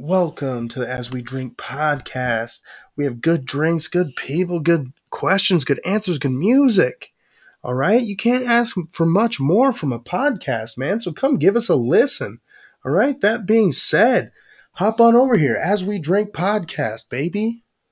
Welcome to the As We Drink podcast. We have good drinks, good people, good questions, good answers, good music. All right. You can't ask for much more from a podcast, man. So come give us a listen. All right. That being said, hop on over here as we drink podcast, baby.